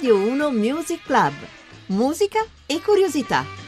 Radio 1 Music Club. Musica e curiosità.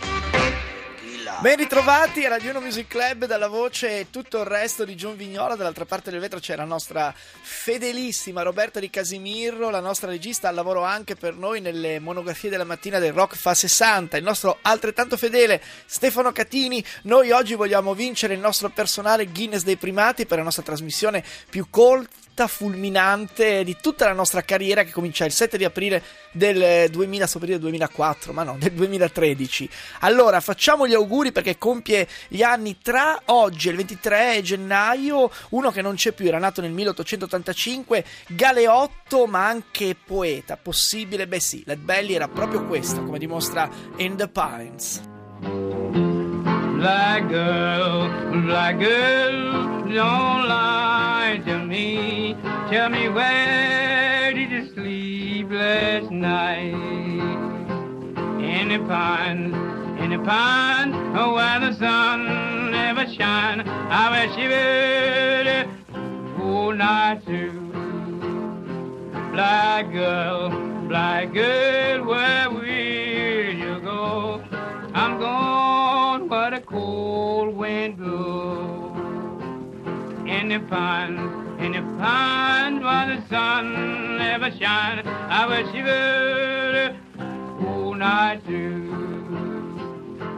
Ben ritrovati a Radio 1 Music Club dalla voce e tutto il resto di John Vignola. Dall'altra parte del vetro c'è la nostra fedelissima Roberta Di Casimirro, la nostra regista al lavoro anche per noi nelle monografie della mattina del Rock Fa 60. Il nostro altrettanto fedele Stefano Catini. Noi oggi vogliamo vincere il nostro personale Guinness dei primati per la nostra trasmissione più colta fulminante di tutta la nostra carriera che comincia il 7 di aprile del 2000, sto per dire 2004, ma no, del 2013. Allora, facciamo gli auguri perché compie gli anni tra oggi e il 23 gennaio, uno che non c'è più, era nato nel 1885, galeotto ma anche poeta, possibile? Beh sì, Led Belly era proprio questo, come dimostra In the Pines. Black girl, black girl, don't lie to me. Tell me where did you sleep last night? In the pines, in the pines, where the sun never shine. I wish you would all night too. Black girl, black girl, where will you go? I'm gone where the cold wind blows. In the pines, in the pines where the sun never shines. I wish you would all night too.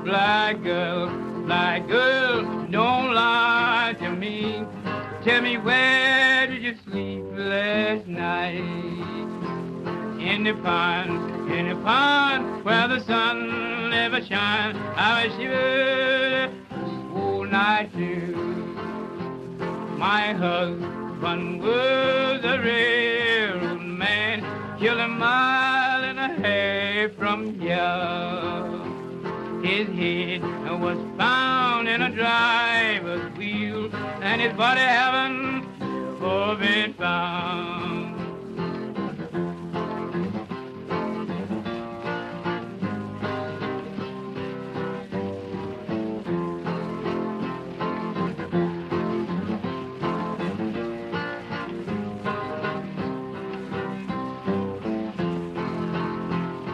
Black girl, black girl, don't lie to me. Tell me where did you sleep last night? In the pond, in the pond, where the sun never shines. I you would all night too. My husband was a railroad man, killed a mile and a half from here. His head was found in a driver's wheel, and his body haven't been found.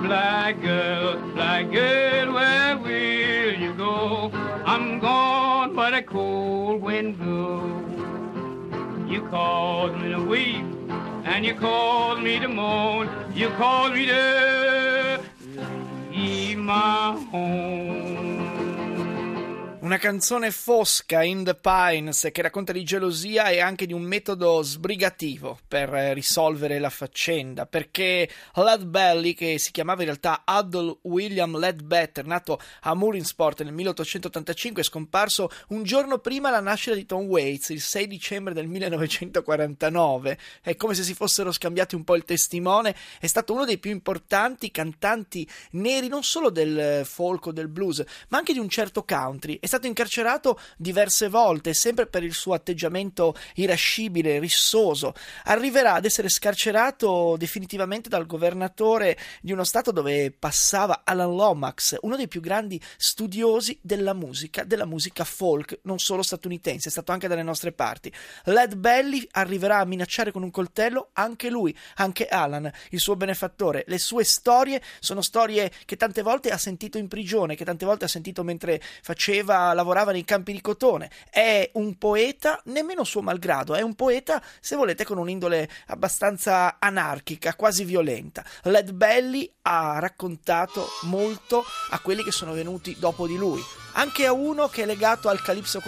Black girl, black girl, the cold wind blew. You called me to weep, and you called me to moan. You called me to leave my home. Una canzone fosca in the Pines che racconta di gelosia e anche di un metodo sbrigativo per risolvere la faccenda. Perché Led che si chiamava in realtà Adol William Ledbetter, nato a Mooringsport nel 1885, è scomparso un giorno prima della nascita di Tom Waits, il 6 dicembre del 1949. È come se si fossero scambiati un po' il testimone. È stato uno dei più importanti cantanti neri, non solo del folk o del blues, ma anche di un certo country. È stato incarcerato diverse volte, sempre per il suo atteggiamento irascibile, rissoso. Arriverà ad essere scarcerato definitivamente dal governatore di uno stato dove passava Alan Lomax, uno dei più grandi studiosi della musica, della musica folk, non solo statunitense, è stato anche dalle nostre parti. Led Belly arriverà a minacciare con un coltello anche lui, anche Alan, il suo benefattore. Le sue storie sono storie che tante volte ha sentito in prigione, che tante volte ha sentito mentre faceva lavorava nei campi di cotone. È un poeta, nemmeno suo malgrado, è un poeta, se volete, con un'indole abbastanza anarchica, quasi violenta. Led Belly ha raccontato molto a quelli che sono venuti dopo di lui. Anche a uno che è legato al calipso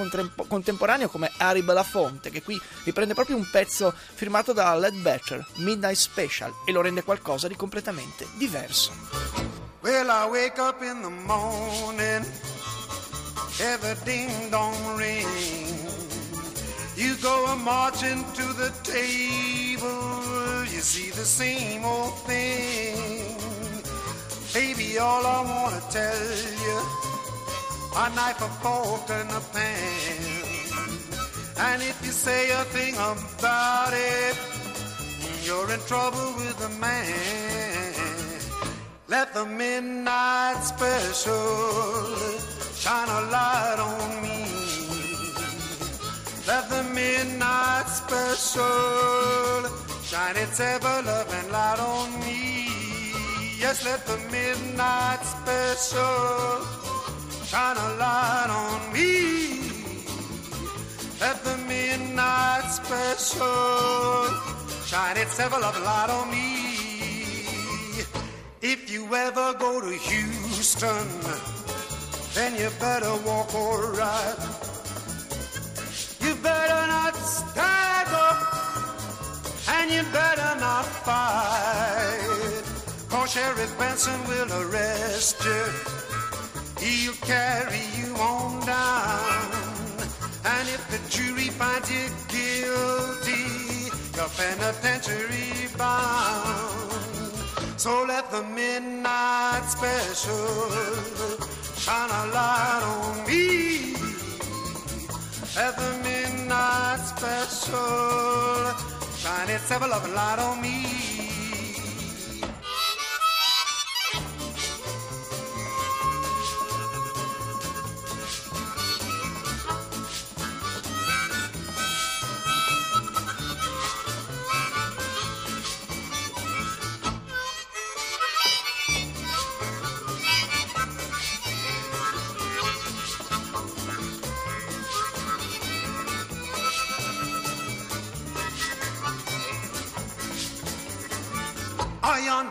contemporaneo come Harry Belafonte, che qui riprende proprio un pezzo firmato da Led Better, Midnight Special, e lo rende qualcosa di completamente diverso. Well, I wake up in the morning every ding dong ring. You go a marching to the table, you see the same old thing. Baby, all I wanna tell you, a knife, a fork, and a pan. And if you say a thing about it, you're in trouble with the man. Let the midnight special shine a light on me. Let the midnight special shine its ever loving light on me. Yes, let the midnight special shine a light on me. Let the midnight special shine its ever love light on me. If you ever go to Houston, then you better walk alright. You better not stagger, and you better not fight. Cause Sheriff Benson will arrest you. He'll carry you on down. And if the jury finds you guilty, you're penitentiary bound. So let the midnight special shine a light on me. Let the midnight special shine its ever loving light on me.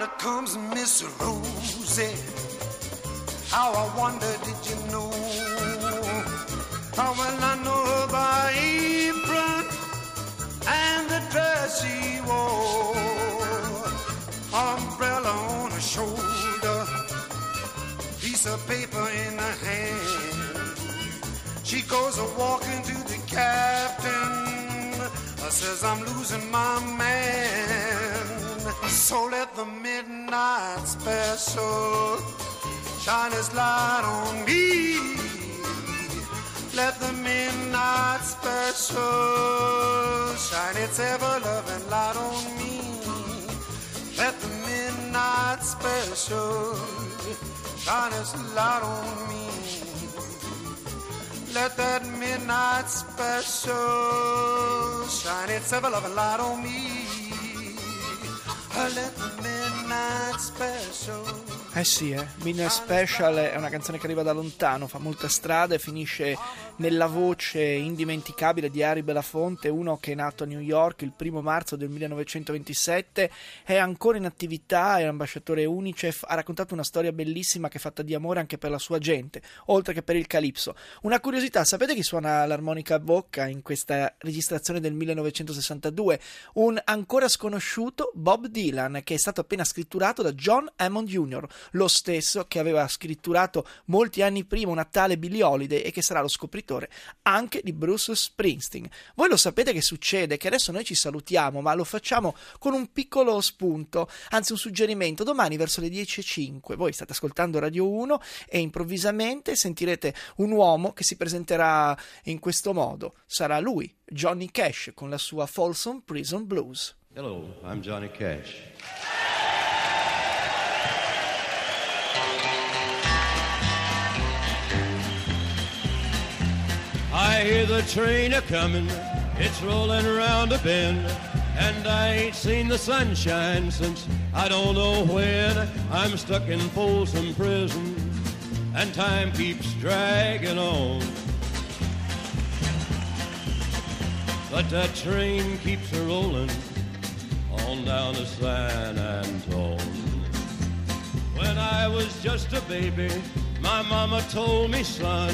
Yonder comes Miss Rosie. How I wonder, did you know? How well I know her by apron and the dress she wore. Umbrella on her shoulder, piece of paper in her hand. She goes a walking to the captain. Says I'm losing my man. So let the midnight special shine its light on me. Let the midnight special shine its ever loving light on me. Let the midnight special shine its light on me. Let that midnight special shine its ever loving light on me. Let the midnight special. Eh sì, eh. Midnight Special è una canzone che arriva da lontano, fa molta strada e finisce nella voce indimenticabile di Harry Belafonte, uno che è nato a New York il primo marzo del 1927, è ancora in attività, è ambasciatore Unicef, ha raccontato una storia bellissima che è fatta di amore anche per la sua gente, oltre che per il Calypso. Una curiosità, sapete chi suona l'armonica a bocca in questa registrazione del 1962? Un ancora sconosciuto Bob Dylan, che è stato appena scritturato da John Hammond Jr., lo stesso che aveva scritturato molti anni prima una tale Billie Holiday e che sarà lo scopritore anche di Bruce Springsteen. Voi lo sapete che succede, che adesso noi ci salutiamo, ma lo facciamo con un piccolo spunto, anzi un suggerimento. Domani verso le 10.05 voi state ascoltando Radio 1 e improvvisamente sentirete un uomo che si presenterà in questo modo. Sarà lui, Johnny Cash, con la sua Folsom Prison Blues. Hello, I'm Johnny Cash. The train a comin', it's rolling around a bend, and I ain't seen the sunshine since I don't know when. I'm stuck in Folsom Prison, and time keeps dragging on. But that train keeps a rolling on down to San Antone. When I was just a baby, my mama told me, son,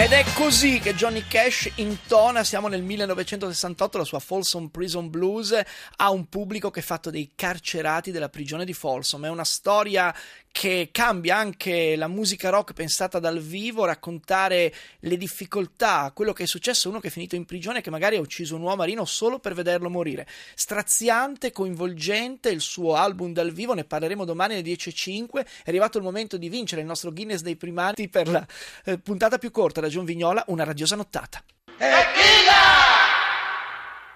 Ed è così che Johnny Cash intona, siamo nel 1968, la sua Folsom Prison Blues a un pubblico che è fatto dei carcerati della prigione di Folsom. È una storia che cambia anche la musica rock pensata dal vivo, raccontare le difficoltà, quello che è successo a uno che è finito in prigione, che magari ha ucciso un uomo marino solo per vederlo morire. Straziante, coinvolgente, il suo album dal vivo, ne parleremo domani alle 10.05. È arrivato il momento di vincere il nostro Guinness dei primati per la eh, puntata più corta Ragion Vignola una radiosa nottata. Eh,